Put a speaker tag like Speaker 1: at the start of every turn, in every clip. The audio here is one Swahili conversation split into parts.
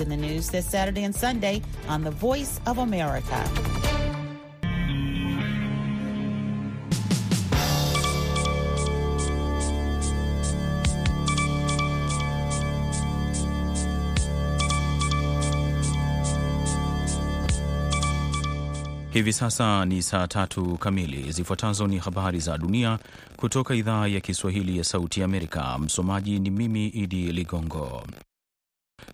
Speaker 1: in the news this Saturday and Sunday on The Voice of America.
Speaker 2: Hivi sasa ni saa tatu kamili. Zifuatazo ni habari za dunia kutoka idhaa ya Kiswahili ya Sauti Amerika. Msomaji ni mimi Idi Ligongo.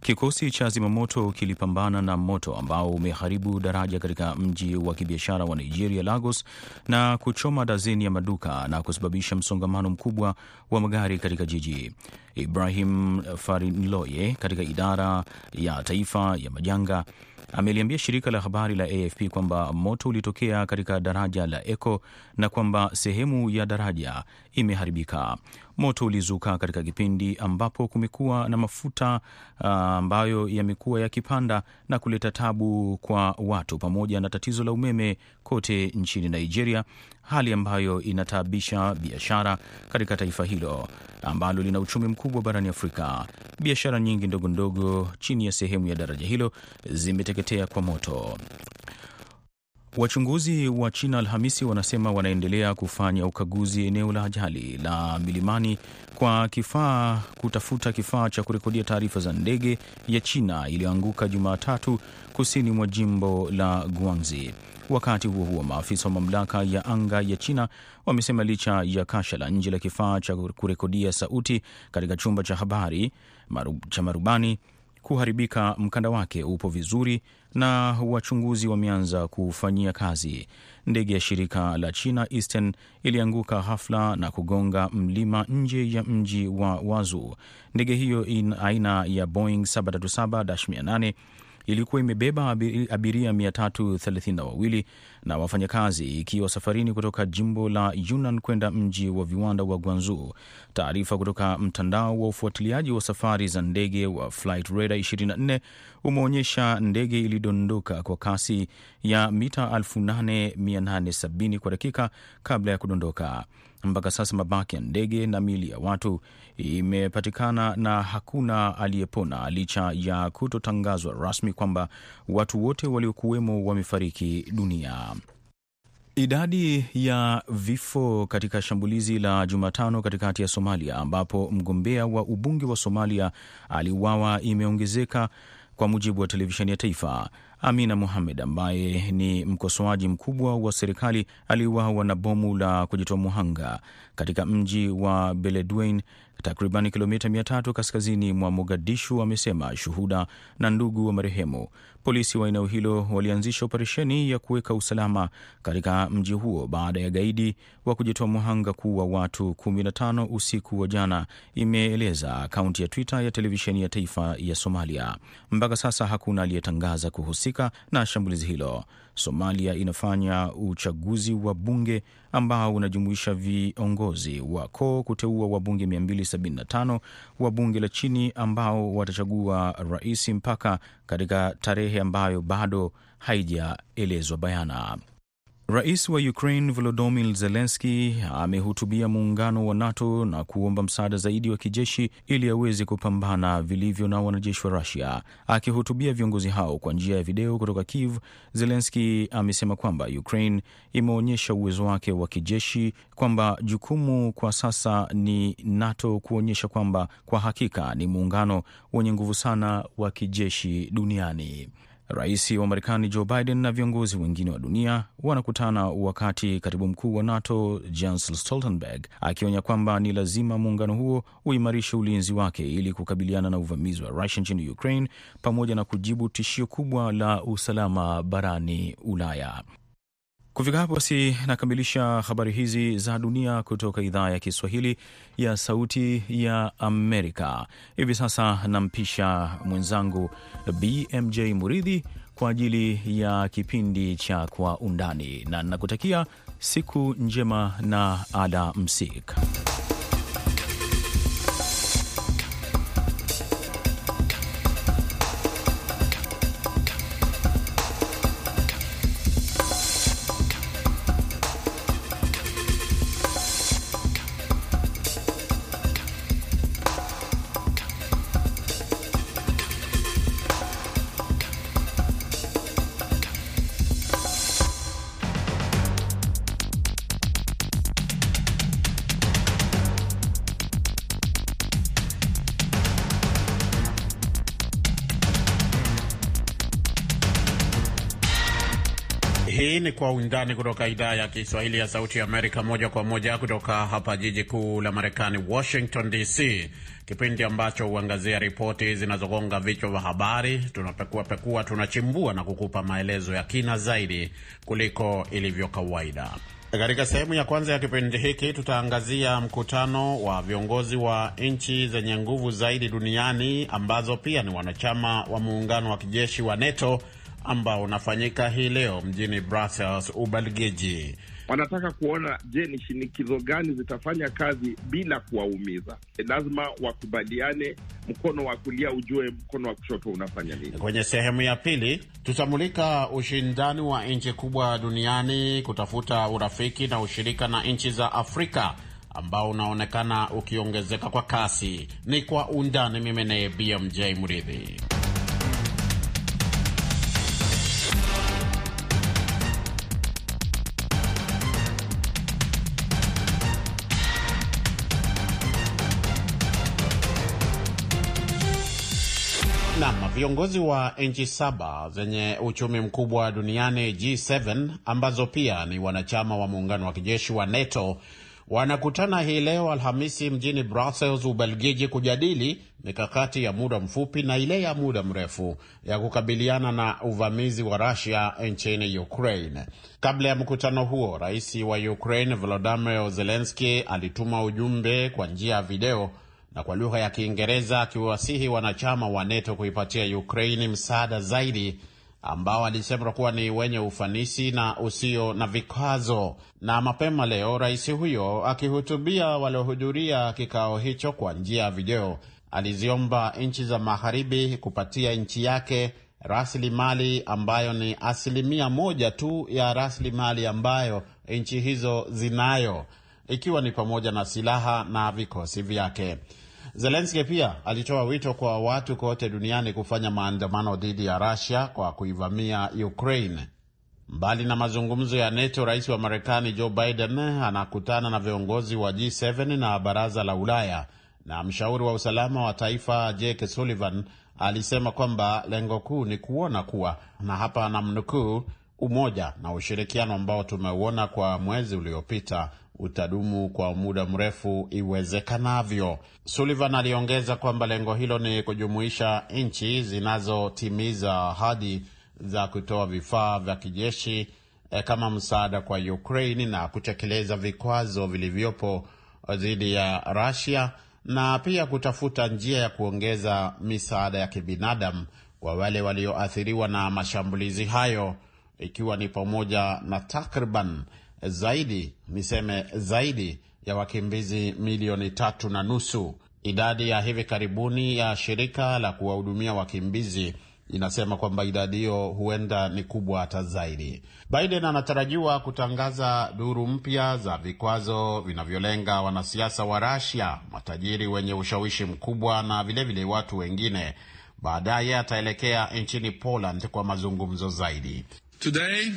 Speaker 2: Kikosi cha zimamoto kilipambana na moto ambao umeharibu daraja katika mji wa kibiashara wa Nigeria, Lagos, na kuchoma dazeni ya maduka na kusababisha msongamano mkubwa wa magari katika jiji. Ibrahim Farinloye katika idara ya taifa ya majanga ameliambia shirika la habari la AFP kwamba moto ulitokea katika daraja la Eko na kwamba sehemu ya daraja imeharibika. Moto ulizuka katika kipindi ambapo kumekuwa na mafuta ambayo yamekuwa yakipanda na kuleta tabu kwa watu pamoja na tatizo la umeme kote nchini Nigeria, hali ambayo inataabisha biashara katika taifa hilo ambalo lina uchumi mkubwa barani Afrika. Biashara nyingi ndogo ndogo chini ya sehemu ya daraja hilo zimeteketea kwa moto. Wachunguzi wa China Alhamisi wanasema wanaendelea kufanya ukaguzi eneo la ajali la milimani kwa kifaa kutafuta kifaa cha kurekodia taarifa za ndege ya China iliyoanguka Jumatatu kusini mwa jimbo la Guangxi. Wakati huo huo, maafisa wa mamlaka ya anga ya China wamesema licha ya kasha la nje la kifaa cha kurekodia sauti katika chumba cha habari maru, cha marubani kuharibika, mkanda wake upo vizuri na wachunguzi wameanza kufanyia kazi. Ndege ya shirika la China Eastern ilianguka ghafla na kugonga mlima nje ya mji wa Wazu. Ndege hiyo in aina ya Boeing 737-800 ilikuwa imebeba abiria 332 na wafanyakazi ikiwa safarini kutoka jimbo la Yunnan kwenda mji wa viwanda wa Guangzhou. Taarifa kutoka mtandao wa ufuatiliaji wa safari za ndege wa Flight Radar 24 umeonyesha ndege ilidondoka kwa kasi ya mita 8870 kwa dakika kabla ya kudondoka. Mpaka sasa mabaki ya ndege na mili ya watu imepatikana na hakuna aliyepona licha ya kutotangazwa rasmi kwamba watu wote waliokuwemo wamefariki dunia. Idadi ya vifo katika shambulizi la Jumatano katikati ya Somalia ambapo mgombea wa ubunge wa Somalia aliuawa imeongezeka kwa mujibu wa televisheni ya taifa. Amina Mohamed ambaye ni mkosoaji mkubwa wa serikali aliuawa na bomu la kujitoa muhanga katika mji wa Beledweyne, takriban kilomita mia tatu kaskazini mwa Mogadishu, amesema shuhuda na ndugu wa marehemu. Polisi wa eneo hilo walianzisha operesheni ya kuweka usalama katika mji huo baada ya gaidi wa kujitoa muhanga kuua watu 15 usiku wa jana, imeeleza akaunti ya Twitter ya televisheni ya taifa ya Somalia. Mpaka sasa hakuna aliyetangaza kuhusika na shambulizi hilo. Somalia inafanya uchaguzi wa bunge ambao unajumuisha viongozi wa koo kuteua wabunge 275 wa bunge la chini ambao watachagua rais mpaka katika tarehe ambayo bado haijaelezwa bayana. Rais wa Ukraine Volodymyr Zelensky amehutubia muungano wa NATO na kuomba msaada zaidi wa kijeshi ili aweze kupambana vilivyo na wanajeshi wa Rusia. Akihutubia viongozi hao kwa njia ya video kutoka Kiev, Zelensky amesema kwamba Ukraine imeonyesha uwezo wake wa kijeshi, kwamba jukumu kwa sasa ni NATO kuonyesha kwamba kwa hakika ni muungano wenye nguvu sana wa kijeshi duniani. Rais wa Marekani Joe Biden na viongozi wengine wa dunia wanakutana wakati katibu mkuu wa NATO Jens Stoltenberg akionya kwamba ni lazima muungano huo uimarishe ulinzi wake ili kukabiliana na uvamizi wa Rusia nchini Ukraine pamoja na kujibu tishio kubwa la usalama barani Ulaya. Kufika hapo basi, nakamilisha habari hizi za dunia kutoka idhaa ya Kiswahili ya Sauti ya Amerika. Hivi sasa nampisha mwenzangu BMJ Muridhi kwa ajili ya kipindi cha Kwa Undani, na nakutakia siku njema na alamsik.
Speaker 3: Hii Kwa Undani kutoka idhaa ya Kiswahili ya Sauti ya Amerika, moja kwa moja kutoka hapa jiji kuu la Marekani, Washington DC, kipindi ambacho huangazia ripoti zinazogonga vichwa vya habari. Tunapekuapekua, tunachimbua na kukupa maelezo ya kina zaidi kuliko ilivyo kawaida. Katika sehemu ya kwanza ya kipindi hiki tutaangazia mkutano wa viongozi wa nchi zenye nguvu zaidi duniani ambazo pia ni wanachama wa muungano wa kijeshi wa NATO ambao unafanyika hii leo mjini Brussels, Ubelgiji.
Speaker 4: Wanataka kuona, je, ni shinikizo gani zitafanya kazi bila kuwaumiza? E, lazima wakubaliane, mkono wa kulia ujue mkono wa kushoto unafanya nini.
Speaker 3: Kwenye sehemu ya pili tutamulika ushindani wa nchi kubwa duniani kutafuta urafiki na ushirika na nchi za Afrika ambao unaonekana ukiongezeka kwa kasi. Ni kwa undani. Mimi ni BMJ Mridhi. Viongozi wa nchi saba zenye uchumi mkubwa duniani G7 ambazo pia ni wanachama wa muungano wa kijeshi wa NATO wanakutana hii leo Alhamisi mjini Brussels, Ubelgiji, kujadili mikakati ya muda mfupi na ile ya muda mrefu ya kukabiliana na uvamizi wa Rusia nchini Ukraine. Kabla ya mkutano huo, rais wa Ukraine Volodymyr Zelensky alituma ujumbe kwa njia ya video na kwa lugha ya Kiingereza akiwasihi wanachama wa NATO kuipatia Ukraini msaada zaidi ambao alisema kuwa ni wenye ufanisi na usio na vikwazo. Na mapema leo rais huyo akihutubia waliohudhuria kikao hicho kwa njia ya video aliziomba nchi za magharibi kupatia nchi yake rasilimali ambayo ni asilimia moja tu ya rasilimali ambayo nchi hizo zinayo ikiwa ni pamoja na silaha na vikosi vyake. Zelenski pia alitoa wito kwa watu kote duniani kufanya maandamano dhidi ya Russia kwa kuivamia Ukraine. Mbali na mazungumzo ya NATO, rais wa Marekani Joe Biden anakutana na viongozi wa G7 na baraza la Ulaya, na mshauri wa usalama wa taifa Jake Sullivan alisema kwamba lengo kuu ni kuona kuwa, na hapa namnukuu, umoja na ushirikiano ambao tumeuona kwa mwezi uliopita utadumu kwa muda mrefu iwezekanavyo. Sullivan aliongeza kwamba lengo hilo ni kujumuisha nchi zinazotimiza ahadi za kutoa vifaa vya kijeshi eh, kama msaada kwa Ukraine na kutekeleza vikwazo vilivyopo dhidi ya Russia na pia kutafuta njia ya kuongeza misaada ya kibinadamu kwa wale walioathiriwa na mashambulizi hayo ikiwa ni pamoja na takriban zaidi niseme zaidi ya wakimbizi milioni tatu na nusu. Idadi ya hivi karibuni ya shirika la kuwahudumia wakimbizi inasema kwamba idadi hiyo huenda ni kubwa hata zaidi. Biden anatarajiwa kutangaza duru mpya za vikwazo vinavyolenga wanasiasa wa Russia, matajiri wenye ushawishi mkubwa na vilevile vile watu wengine. Baadaye ataelekea nchini Poland kwa mazungumzo zaidi.
Speaker 5: Today,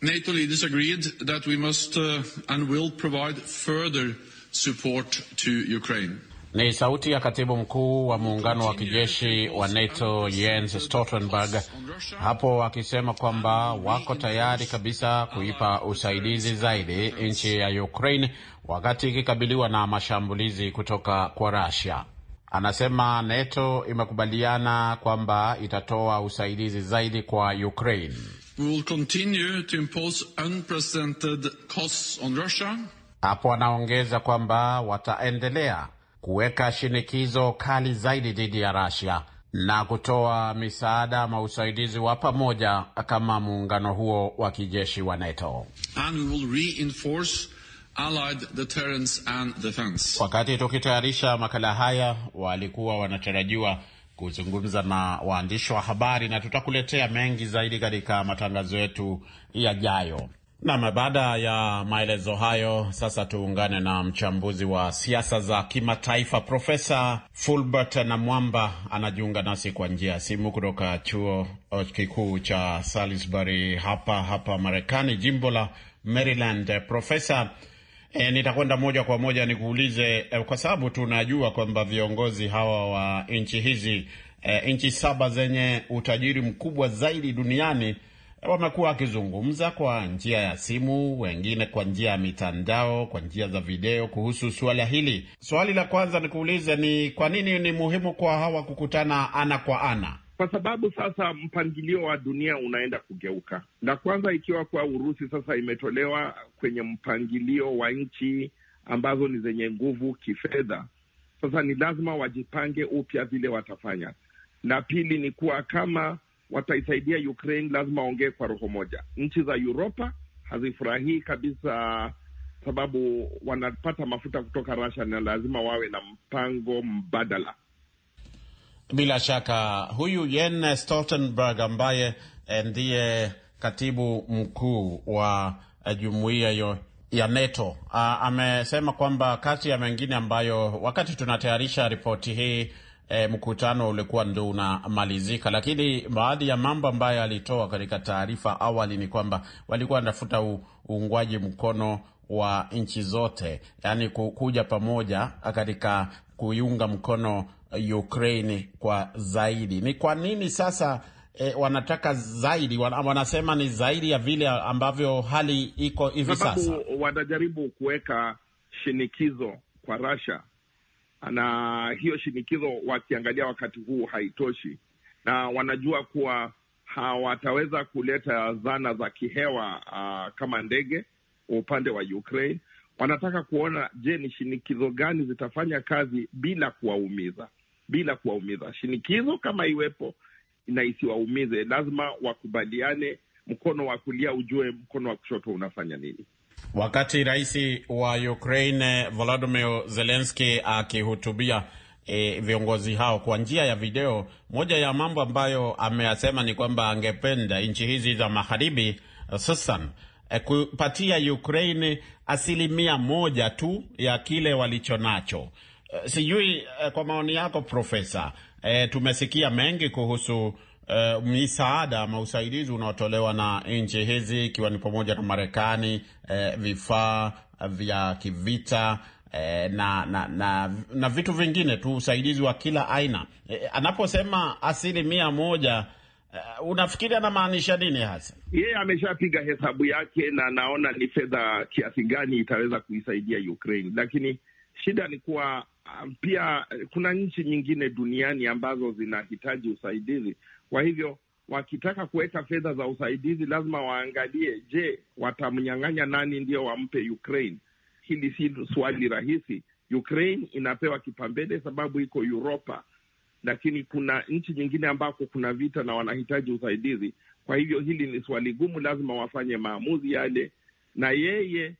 Speaker 5: NATO leaders agreed that we must uh, and will provide further support to Ukraine.
Speaker 3: Ni sauti ya katibu mkuu wa muungano wa kijeshi wa NATO Jens Stoltenberg hapo akisema kwamba wako tayari kabisa kuipa usaidizi zaidi nchi ya Ukraine wakati ikikabiliwa na mashambulizi kutoka kwa Russia. Anasema NATO imekubaliana kwamba itatoa usaidizi zaidi kwa Ukraine.
Speaker 5: We will continue to impose unprecedented costs on Russia.
Speaker 3: Hapo anaongeza kwamba wataendelea kuweka shinikizo kali zaidi dhidi ya Russia na kutoa misaada ama usaidizi wa pamoja kama muungano huo wa kijeshi wa NATO.
Speaker 5: And we will reinforce allied deterrence and defense.
Speaker 3: Wakati tukitayarisha makala haya, walikuwa wanatarajiwa kuzungumza na waandishi wa habari na tutakuletea mengi zaidi katika matangazo yetu yajayo. Nam, baada ya maelezo hayo, sasa tuungane na mchambuzi wa siasa za kimataifa Profesa Fulbert Namwamba anajiunga nasi kwa njia ya simu kutoka chuo kikuu cha Salisbury hapa hapa Marekani, jimbo la Maryland. Profesa, E, nitakwenda moja kwa moja nikuulize e, kwa sababu tunajua kwamba viongozi hawa wa nchi hizi e, nchi saba zenye utajiri mkubwa zaidi duniani wamekuwa wakizungumza kwa njia ya simu, wengine kwa njia ya mitandao, kwa njia za video kuhusu suala hili. Swali la kwanza nikuulize, ni kwa nini ni muhimu kwa hawa kukutana ana kwa ana?
Speaker 4: Kwa sababu sasa mpangilio wa dunia unaenda kugeuka. La kwanza ikiwa kuwa Urusi sasa imetolewa kwenye mpangilio wa nchi ambazo ni zenye nguvu kifedha. Sasa ni lazima wajipange upya vile watafanya. La pili ni kuwa kama wataisaidia Ukraine lazima waongee kwa roho moja. Nchi za Uropa hazifurahii kabisa, sababu wanapata mafuta kutoka Russia na lazima wawe na mpango mbadala.
Speaker 3: Bila shaka huyu Jens Stoltenberg ambaye ndiye katibu mkuu wa jumuiya ya NATO amesema kwamba kati ya mengine ambayo wakati tunatayarisha ripoti hii E, mkutano ulikuwa ndio unamalizika, lakini baadhi ya mambo ambayo alitoa katika taarifa awali ni kwamba walikuwa wanatafuta uungwaji mkono wa nchi zote, yaani kuja pamoja katika kuiunga mkono Ukraine kwa zaidi. Ni kwa nini sasa e, wanataka zaidi? Wanasema ni zaidi ya vile ambavyo hali iko hivi sasa,
Speaker 4: wanajaribu kuweka shinikizo kwa Russia na hiyo shinikizo wakiangalia wakati huu haitoshi, na wanajua kuwa hawataweza kuleta zana za kihewa uh, kama ndege upande wa Ukraine. Wanataka kuona, je, ni shinikizo gani zitafanya kazi bila kuwaumiza, bila kuwaumiza. Shinikizo kama iwepo na isiwaumize, lazima wakubaliane, mkono wa kulia ujue mkono wa kushoto unafanya nini.
Speaker 3: Wakati rais wa Ukraine Volodymyr Zelensky akihutubia e, viongozi hao kwa njia ya video, moja ya mambo ambayo ameyasema ni kwamba angependa nchi hizi za magharibi hususan e, kupatia Ukraine asilimia moja tu ya kile walicho nacho. E, sijui e, kwa maoni yako Profesa, e, tumesikia mengi kuhusu Uh, misaada ama usaidizi unaotolewa na nchi hizi ikiwa ni pamoja na Marekani, uh, vifaa vya kivita uh, na, na, na, na vitu vingine tu, usaidizi wa kila aina. Uh, anaposema asilimia moja uh, unafikiri anamaanisha nini hasa?
Speaker 4: Yeye ameshapiga hesabu yake na anaona ni fedha kiasi gani itaweza kuisaidia Ukraine, lakini shida ni kuwa pia kuna nchi nyingine duniani ambazo zinahitaji usaidizi kwa hivyo wakitaka kuweka fedha za usaidizi lazima waangalie, je, watamnyang'anya nani ndio wampe Ukraine? Hili si swali rahisi. Ukraine inapewa kipaumbele sababu iko Uropa, lakini kuna nchi nyingine ambako kuna vita na wanahitaji usaidizi. Kwa hivyo hili ni swali gumu, lazima wafanye maamuzi yale, na yeye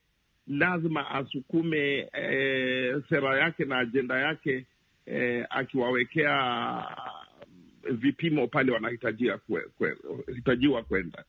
Speaker 4: lazima asukume e, sera yake na ajenda yake e, akiwawekea vipimo pale wanahitajiwa kwe, kwenda.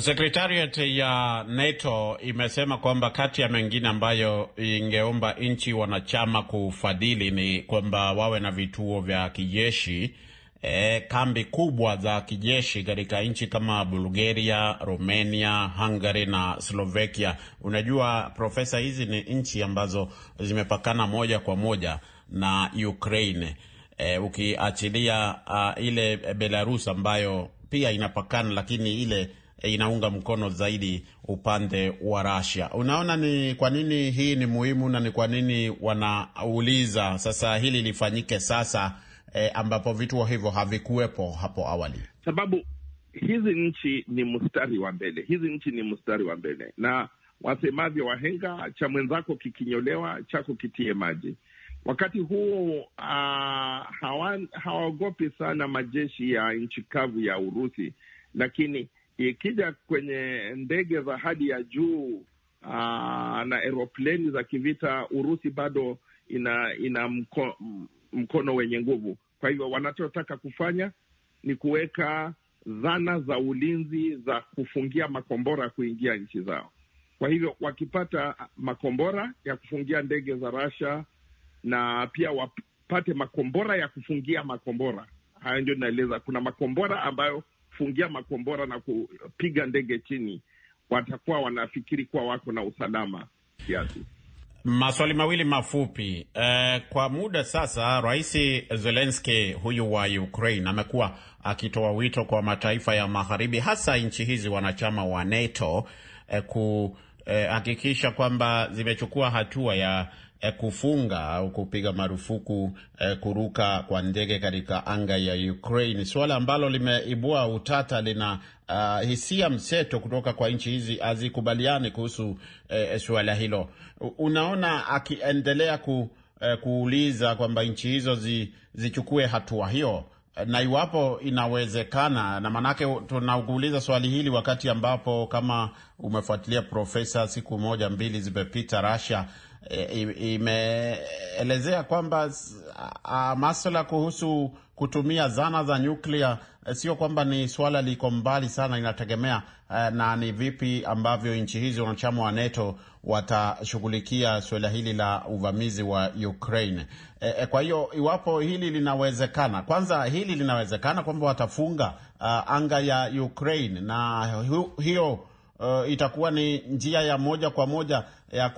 Speaker 3: Secretariat ya NATO imesema kwamba kati ya mengine ambayo ingeomba nchi wanachama kufadhili ni kwamba wawe na vituo vya kijeshi e, kambi kubwa za kijeshi katika nchi kama Bulgaria, Romania, Hungary na Slovakia. Unajua Profesa, hizi ni nchi ambazo zimepakana moja kwa moja na Ukraine. E, ukiachilia uh, ile Belarus ambayo pia inapakana lakini ile inaunga mkono zaidi upande wa Russia. Unaona ni kwa nini hii ni muhimu na ni kwa nini wanauliza sasa hili lifanyike sasa e, ambapo vituo hivyo havikuwepo hapo awali?
Speaker 4: Sababu hizi nchi ni mstari wa mbele, hizi nchi ni mstari wa mbele, na wasemavyo wahenga, cha mwenzako kikinyolewa chako kitie maji. Wakati huo uh, hawaogopi sana majeshi ya nchi kavu ya Urusi, lakini ikija kwenye ndege za hadi ya juu uh, na aeropleni za kivita, Urusi bado ina ina mko, mkono wenye nguvu. Kwa hivyo wanachotaka kufanya ni kuweka dhana za ulinzi za kufungia makombora kuingia nchi zao. Kwa hivyo wakipata makombora ya kufungia ndege za Russia na pia wapate makombora ya kufungia makombora. Hayo ndio inaeleza, kuna makombora ambayo kufungia makombora na kupiga ndege chini, watakuwa wanafikiri kuwa wako na usalama kiasi.
Speaker 3: Maswali mawili mafupi. Eh, kwa muda sasa, Rais Zelensky huyu wa Ukraine amekuwa akitoa wito kwa mataifa ya magharibi, hasa nchi hizi wanachama wa NATO eh, kuhakikisha eh, kwamba zimechukua hatua ya eh, kufunga au kupiga marufuku eh, kuruka kwa ndege katika anga ya Ukraine, suala ambalo limeibua utata, lina uh, hisia mseto kutoka kwa nchi hizi, hazikubaliani kuhusu eh, suala hilo. Unaona akiendelea ku, eh, kuuliza kwamba nchi hizo zi, zichukue hatua hiyo na iwapo inawezekana, na maanake tunakuuliza swali hili wakati ambapo kama umefuatilia Profesa, siku moja mbili zimepita, Russia imeelezea kwamba maswala kuhusu kutumia zana za nyuklia sio kwamba ni swala liko mbali sana, inategemea na ni vipi ambavyo nchi hizi wanachama wa NATO watashughulikia suala hili la uvamizi wa Ukraine. E, e, kwa hiyo iwapo hili linawezekana, kwanza hili linawezekana kwamba watafunga uh, anga ya Ukraine na hu, hiyo uh, itakuwa ni njia ya moja kwa moja ya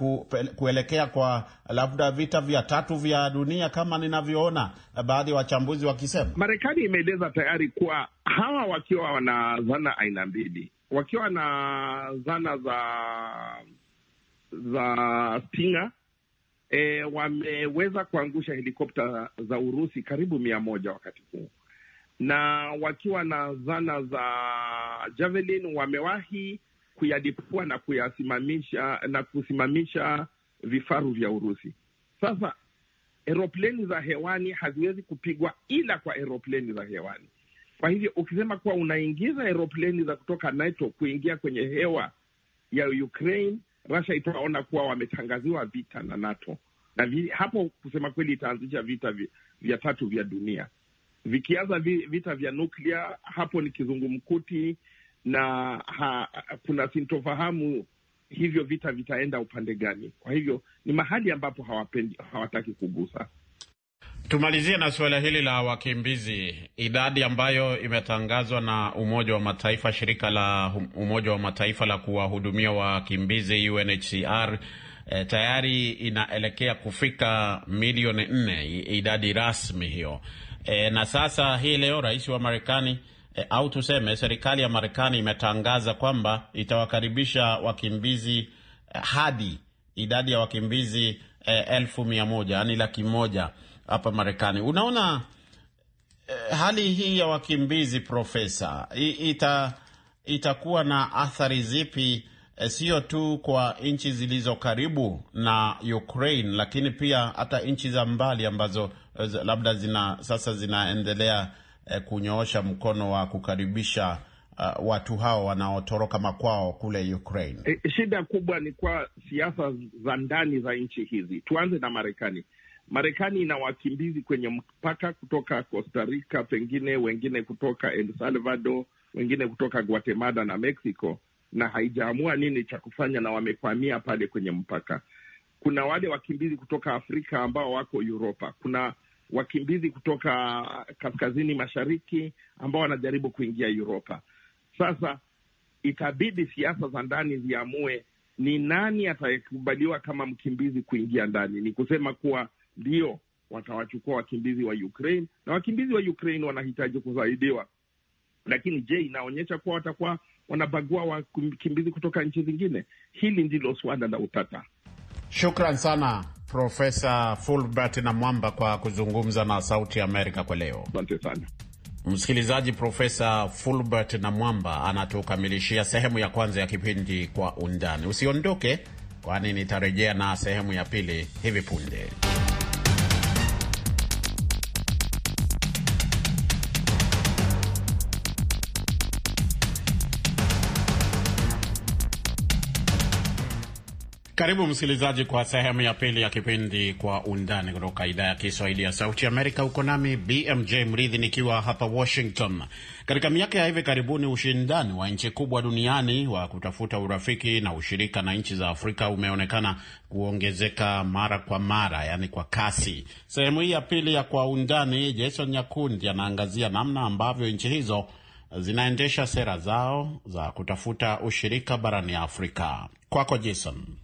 Speaker 3: kuelekea kwa labda vita vya tatu vya dunia kama ninavyoona baadhi ya wachambuzi wakisema.
Speaker 4: Marekani imeeleza tayari kuwa hawa wakiwa wana zana aina mbili, wakiwa na zana za za Stinger e, wameweza kuangusha helikopta za Urusi karibu mia moja wakati huu, na wakiwa na zana za Javelin wamewahi kuyadipua na kuyasimamisha na kusimamisha vifaru vya Urusi. Sasa aeropleni za hewani haziwezi kupigwa ila kwa aeropleni za hewani. Kwa hivyo ukisema kuwa unaingiza aeropleni za kutoka NATO kuingia kwenye hewa ya Ukraine, Russia itaona kuwa wametangaziwa vita na NATO na vi, hapo kusema kweli itaanzisha vita vi, vya tatu vya dunia. Vikianza vi, vita vya nuklia, hapo ni kizungumkuti na ha, kuna sintofahamu hivyo vita vitaenda upande gani. Kwa hivyo ni mahali ambapo hawapendi, hawataki kugusa.
Speaker 3: Tumalizie na suala hili la wakimbizi, idadi ambayo imetangazwa na Umoja wa Mataifa, shirika la Umoja wa Mataifa la kuwahudumia wakimbizi UNHCR, e, tayari inaelekea kufika milioni nne, idadi rasmi hiyo. E, na sasa hii leo rais wa Marekani e, au tuseme serikali ya Marekani imetangaza kwamba itawakaribisha wakimbizi e, hadi idadi ya wakimbizi e, elfu mia moja yani laki moja hapa Marekani. Unaona e, hali hii ya wakimbizi Profesa, ita itakuwa na athari zipi eh, sio tu kwa nchi zilizo karibu na Ukraine, lakini pia hata nchi za mbali ambazo eh, labda zina sasa zinaendelea kunyoosha mkono wa kukaribisha uh, watu hao wanaotoroka makwao kule Ukraine.
Speaker 4: E, shida kubwa ni kwa siasa za ndani za nchi hizi. Tuanze na Marekani. Marekani ina wakimbizi kwenye mpaka kutoka Costa Rica, pengine wengine kutoka El Salvador, wengine kutoka Guatemala na Mexico, na haijaamua nini cha kufanya, na wamekwamia pale kwenye mpaka. Kuna wale wakimbizi kutoka Afrika ambao wako Uropa. Kuna wakimbizi kutoka kaskazini mashariki ambao wanajaribu kuingia Uropa. Sasa itabidi siasa za ndani ziamue ni nani atakubaliwa kama mkimbizi kuingia ndani. Ni kusema kuwa ndio watawachukua wakimbizi wa Ukraine na wakimbizi wa Ukraine wanahitaji kusaidiwa, lakini je, inaonyesha kuwa watakuwa wanabagua wakimbizi kutoka nchi zingine? Hili ndilo suala la utata.
Speaker 3: Shukran sana Profesa Fulbert na Mwamba kwa kuzungumza na Sauti ya Amerika kwa leo.
Speaker 4: Asante sana
Speaker 3: msikilizaji. Profesa Fulbert na Mwamba anatukamilishia sehemu ya kwanza ya kipindi Kwa Undani. Usiondoke, kwani nitarejea na sehemu ya pili hivi punde. Karibu msikilizaji kwa sehemu ya pili ya kipindi Kwa Undani kutoka idhaa ya Kiswahili ya Sauti Amerika. Uko nami BMJ Mridhi nikiwa hapa Washington. Katika miaka ya hivi karibuni, ushindani wa nchi kubwa duniani wa kutafuta urafiki na ushirika na nchi za Afrika umeonekana kuongezeka mara kwa mara, yaani kwa kasi. Sehemu hii ya pili ya Kwa Undani, Jason Nyakundi anaangazia namna ambavyo nchi hizo zinaendesha sera zao za kutafuta ushirika barani Afrika. Kwako Jason.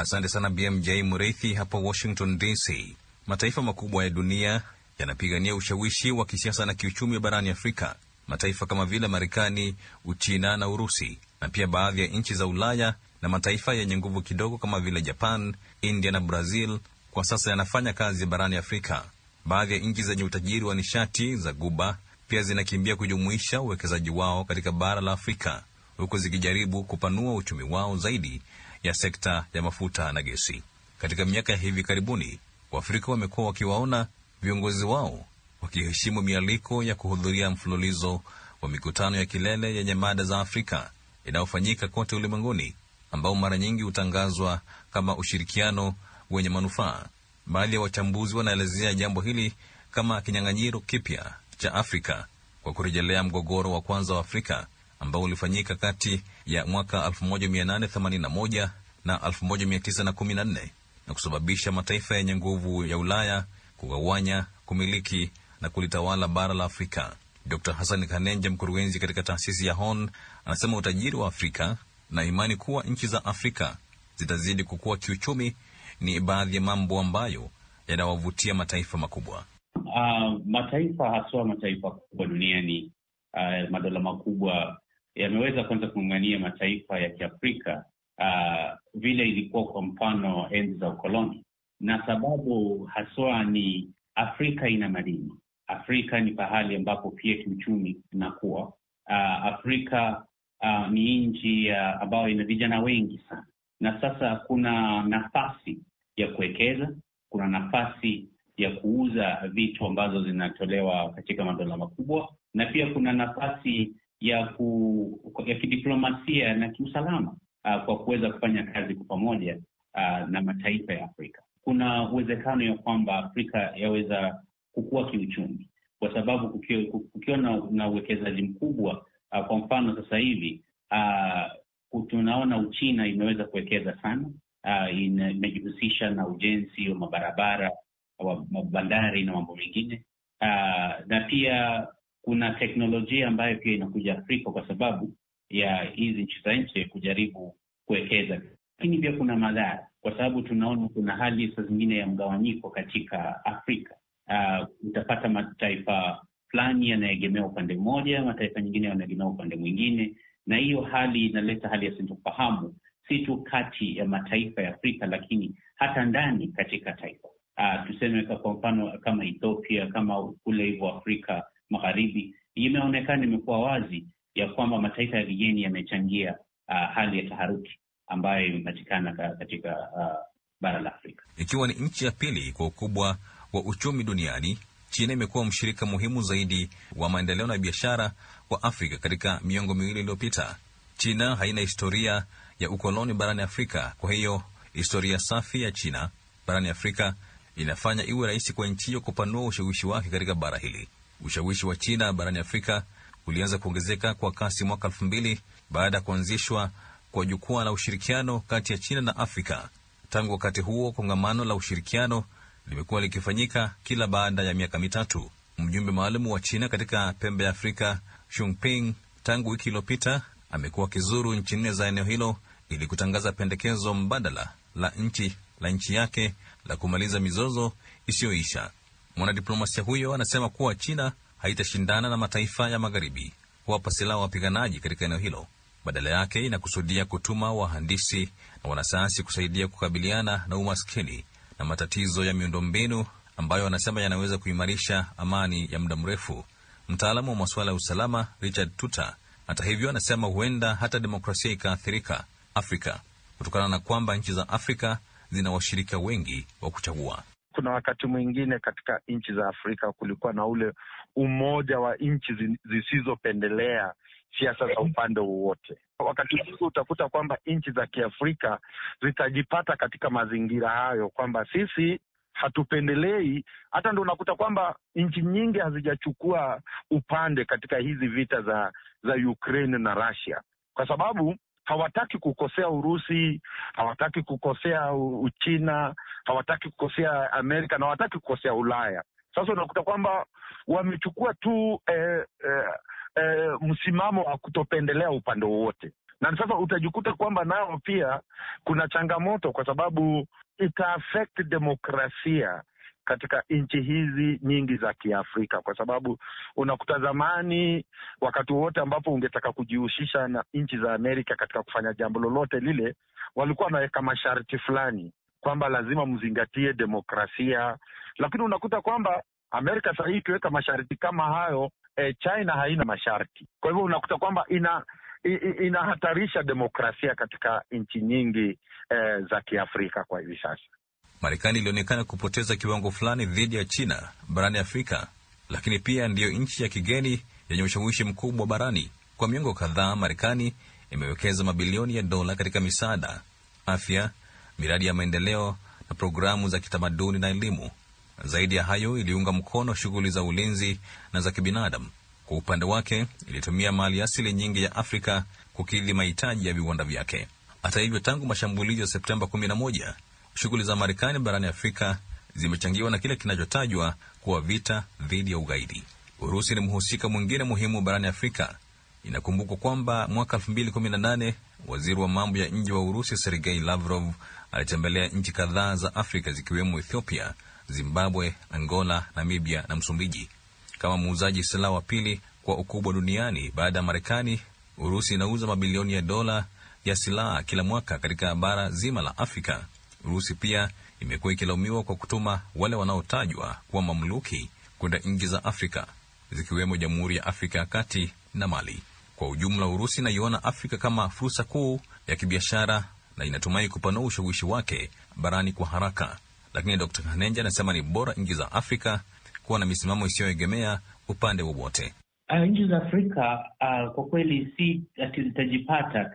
Speaker 6: Asante sana BMJ Mreithi hapa Washington DC. Mataifa makubwa ya dunia yanapigania ushawishi wa kisiasa na kiuchumi barani Afrika. Mataifa kama vile Marekani, Uchina na Urusi, na pia baadhi ya nchi za Ulaya na mataifa yenye nguvu kidogo kama vile Japan, India na Brazil kwa sasa yanafanya kazi barani Afrika. Baadhi ya nchi zenye utajiri wa nishati za Guba pia zinakimbia kujumuisha uwekezaji wao katika bara la Afrika, huku zikijaribu kupanua uchumi wao zaidi ya sekta ya mafuta na gesi. Katika miaka ya hivi karibuni, Waafrika wamekuwa wakiwaona viongozi wao wakiheshimu mialiko ya kuhudhuria mfululizo wa mikutano ya kilele yenye mada za Afrika inayofanyika kote ulimwenguni, ambao mara nyingi hutangazwa kama ushirikiano wenye manufaa. Baadhi ya wachambuzi wanaelezea jambo hili kama kinyang'anyiro kipya cha Afrika kwa kurejelea mgogoro wa kwanza wa Afrika ambao ulifanyika kati ya mwaka 1881 na 1914 na kusababisha mataifa yenye nguvu ya Ulaya kugawanya, kumiliki na kulitawala bara la Afrika. Dr Hassan Kanenja, mkurugenzi katika taasisi ya Horn, anasema utajiri wa Afrika na imani kuwa nchi za Afrika zitazidi kukua kiuchumi ni baadhi ya mambo ambayo yanawavutia mataifa makubwa.
Speaker 7: Uh, mataifa haswa mataifa kubwa duniani, uh, madola makubwa yameweza kwanza kung'ang'ania mataifa ya Kiafrika uh, vile ilikuwa kwa mfano enzi za ukoloni, na sababu haswa ni Afrika ina madini. Afrika ni pahali ambapo pia kiuchumi inakuwa. Uh, Afrika uh, ni nchi uh, ambayo ina vijana wengi sana, na sasa kuna nafasi ya kuwekeza, kuna nafasi ya kuuza vitu ambazo zinatolewa katika madola makubwa, na pia kuna nafasi ya ku, ya kidiplomasia na kiusalama uh, kwa kuweza kufanya kazi kwa pamoja uh, na mataifa ya Afrika. Kuna uwezekano ya kwamba Afrika yaweza kukua kiuchumi kwa sababu kukiwa na, uwekezaji mkubwa uh, kwa mfano sasa hivi uh, tunaona Uchina imeweza kuwekeza sana uh, imejihusisha na ujenzi wa mabarabara wa mabandari na mambo mengine uh, na pia kuna teknolojia ambayo pia inakuja Afrika kwa sababu ya hizi nchi za nje kujaribu kuwekeza, lakini pia kuna madhara, kwa sababu tunaona kuna hali saa zingine ya mgawanyiko katika Afrika. Uh, utapata mataifa fulani yanaegemea upande mmoja, mataifa nyingine yanaegemea upande mwingine, na hiyo hali inaleta hali ya sintofahamu, si tu kati ya mataifa ya Afrika, lakini hata ndani katika taifa. Uh, tuseme kwa mfano kama Ethiopia, kama kule hivyo Afrika Magharibi, imeonekana imekuwa wazi ya kwamba mataifa ya kigeni yamechangia uh, hali ya taharuki ambayo imepatikana katika uh, bara la Afrika.
Speaker 6: Ikiwa ni nchi ya pili kwa ukubwa wa uchumi duniani, China imekuwa mshirika muhimu zaidi wa maendeleo na biashara wa Afrika katika miongo miwili iliyopita. China haina historia ya ukoloni barani Afrika, kwa hiyo historia safi ya China barani Afrika inafanya iwe rahisi kwa nchi hiyo kupanua ushawishi wake katika bara hili. Ushawishi wa China barani Afrika ulianza kuongezeka kwa kasi mwaka elfu mbili baada ya kuanzishwa kwa jukwaa la ushirikiano kati ya China na Afrika. Tangu wakati huo, kongamano la ushirikiano limekuwa likifanyika kila baada ya miaka mitatu. Mjumbe maalum wa China katika pembe ya Afrika Shungping, tangu wiki iliyopita, amekuwa akizuru nchi nne za eneo hilo ili kutangaza pendekezo mbadala la nchi la nchi yake la kumaliza mizozo isiyoisha. Mwanadiplomasia huyo anasema kuwa China haitashindana na mataifa ya magharibi kuwapa silaha wapiganaji katika eneo hilo. Badala yake inakusudia kutuma wahandisi na wanasayansi kusaidia kukabiliana na umaskini na matatizo ya miundombinu ambayo anasema yanaweza kuimarisha amani ya muda mrefu. Mtaalamu wa masuala ya usalama Richard Tuta, hata hivyo, anasema huenda hata demokrasia ikaathirika Afrika kutokana na kwamba nchi za Afrika zina washirika wengi wa kuchagua.
Speaker 8: Kuna wakati mwingine katika nchi za Afrika kulikuwa na ule umoja wa nchi zisizopendelea siasa za upande wowote. Wakati mwingi utakuta kwamba nchi za Kiafrika zitajipata katika mazingira hayo, kwamba sisi hatupendelei. Hata ndo unakuta kwamba nchi nyingi hazijachukua upande katika hizi vita za za Ukraine na Russia kwa sababu hawataki kukosea Urusi, hawataki kukosea Uchina, hawataki kukosea Amerika na hawataki kukosea Ulaya. Sasa unakuta kwamba wamechukua tu eh, eh, eh, msimamo wa kutopendelea upande wowote. na sasa utajikuta kwamba nao pia kuna changamoto, kwa sababu ita affect demokrasia katika nchi hizi nyingi za Kiafrika, kwa sababu unakuta zamani, wakati wowote ambapo ungetaka kujihusisha na nchi za Amerika katika kufanya jambo lolote lile, walikuwa wanaweka masharti fulani kwamba lazima mzingatie demokrasia, lakini unakuta kwamba Amerika sahii ikiweka masharti kama hayo e, China haina masharti. Kwa hivyo unakuta kwamba ina inahatarisha demokrasia katika nchi nyingi e, za Kiafrika kwa hivi sasa.
Speaker 6: Marekani ilionekana kupoteza kiwango fulani dhidi ya China barani Afrika, lakini pia ndiyo nchi ya kigeni yenye ushawishi mkubwa barani. Kwa miongo kadhaa, Marekani imewekeza mabilioni ya dola katika misaada, afya, miradi ya maendeleo na programu za kitamaduni na elimu. Zaidi ya hayo, iliunga mkono shughuli za ulinzi na za kibinadamu. Kwa upande wake, ilitumia mali asili nyingi ya Afrika kukidhi mahitaji ya viwanda vyake. Hata hivyo, tangu mashambulizi ya Septemba 11 shughuli za Marekani barani Afrika zimechangiwa na kile kinachotajwa kuwa vita dhidi ya ugaidi. Urusi ni mhusika mwingine muhimu barani Afrika. Inakumbukwa kwamba mwaka 2018 waziri wa mambo ya nje wa Urusi Sergei Lavrov alitembelea nchi kadhaa za Afrika zikiwemo Ethiopia, Zimbabwe, Angola, Namibia na Msumbiji. Kama muuzaji silaha wa pili kwa ukubwa duniani baada ya Marekani, Urusi inauza mabilioni ya dola ya silaha kila mwaka katika bara zima la Afrika. Urusi pia imekuwa ikilaumiwa kwa kutuma wale wanaotajwa kuwa mamluki kwenda nchi za Afrika zikiwemo Jamhuri ya Afrika ya Kati na Mali. Kwa ujumla, Urusi inaiona Afrika kama fursa kuu ya kibiashara na inatumai kupanua ushawishi wake barani kwa haraka, lakini Dr Kanenja anasema ni bora nchi za Afrika kuwa na misimamo isiyoegemea upande wowote.
Speaker 7: Uh, nchi za Afrika uh, kwa kweli si zitajipata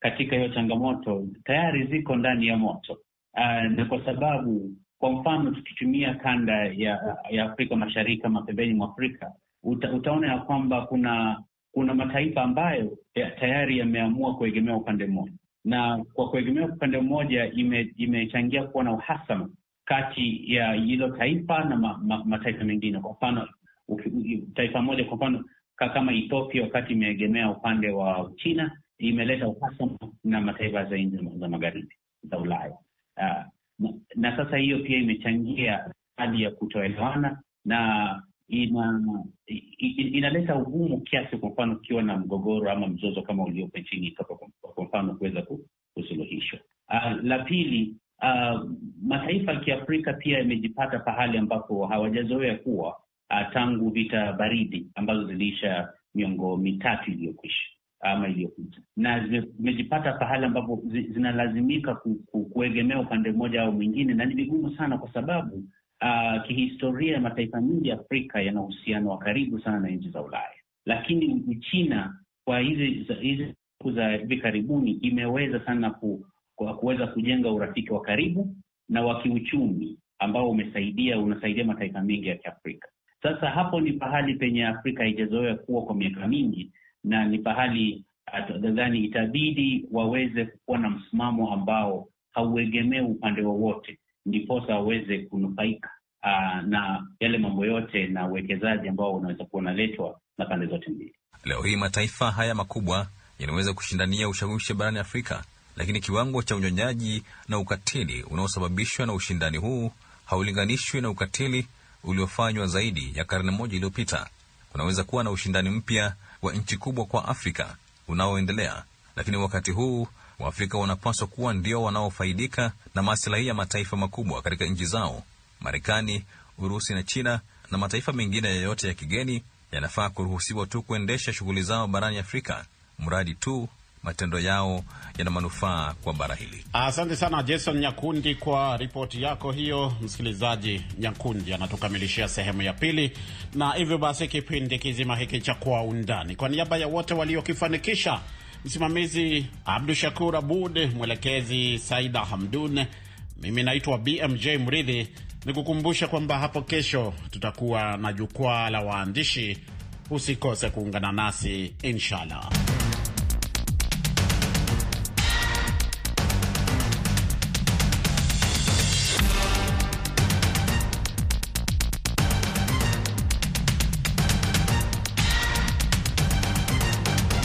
Speaker 7: katika hiyo changamoto, tayari ziko ndani ya moto uh, na kwa sababu kwa mfano tukitumia kanda ya, ya Afrika Mashariki ama pembeni mwa Afrika uta, utaona ya kwamba kuna kuna mataifa ambayo ya, tayari yameamua kuegemea upande mmoja, na kwa kuegemea upande mmoja ime, imechangia kuwa na uhasama kati ya hilo taifa na ma, ma, mataifa mengine. Kwa mfano taifa moja kwa mfano kama Ethiopia, wakati imeegemea upande wa China, imeleta uhasama na mataifa za nchi za magharibi za Ulaya. Uh, na, na sasa hiyo pia imechangia hali ya kutoelewana na ina, inaleta ugumu kiasi, kwa mfano ukiwa na mgogoro ama mzozo kama uliopo nchini kwa mfano kuweza kusuluhishwa. Uh, la pili uh, mataifa ya Kiafrika pia yamejipata pahali ambapo hawajazoea kuwa uh, tangu vita baridi ambazo ziliisha miongo mitatu iliyokwisha ama iliyopita, na zimejipata pahali ambapo zinalazimika ku, ku, kuegemea upande mmoja au mwingine, na ni vigumu sana kwa sababu uh, kihistoria mataifa mengi ya Afrika yana uhusiano wa karibu sana na nchi za Ulaya, lakini China kwa hizi hizi siku za hivi karibuni imeweza sana ku, kuweza kujenga urafiki wa karibu na wa kiuchumi ambao umesaidia unasaidia mataifa mengi ya Kiafrika. Sasa hapo ni pahali penye Afrika haijazoea kuwa kwa miaka mingi na ni pahali nadhani itabidi waweze kuwa na msimamo ambao hauegemee upande wowote, ndiposa waweze kunufaika aa, na yale mambo yote na uwekezaji ambao unaweza kuwa unaletwa na pande zote mbili.
Speaker 6: Leo hii mataifa haya makubwa yanaweza kushindania ushawishi barani Afrika, lakini kiwango cha unyonyaji na ukatili unaosababishwa na ushindani huu haulinganishwi na ukatili uliofanywa zaidi ya karne moja iliyopita. Kunaweza kuwa na ushindani mpya wa nchi kubwa kwa Afrika unaoendelea, lakini wakati huu Waafrika wanapaswa kuwa ndio wanaofaidika na maslahi ya mataifa makubwa katika nchi zao. Marekani, Urusi na China na mataifa mengine yoyote ya kigeni yanafaa kuruhusiwa tu kuendesha shughuli zao barani Afrika, mradi tu matendo yao yana manufaa kwa bara hili.
Speaker 3: Asante sana Jason Nyakundi kwa ripoti yako hiyo. Msikilizaji, Nyakundi anatukamilishia sehemu ya pili, na hivyo basi kipindi kizima hiki cha Kwa Undani, kwa niaba ya wote waliokifanikisha, msimamizi Abdu Shakur Abud, mwelekezi Saida Hamdun, mimi naitwa BMJ Mridhi, nikukumbusha kwamba hapo kesho tutakuwa na jukwaa la waandishi. Usikose kuungana nasi inshallah.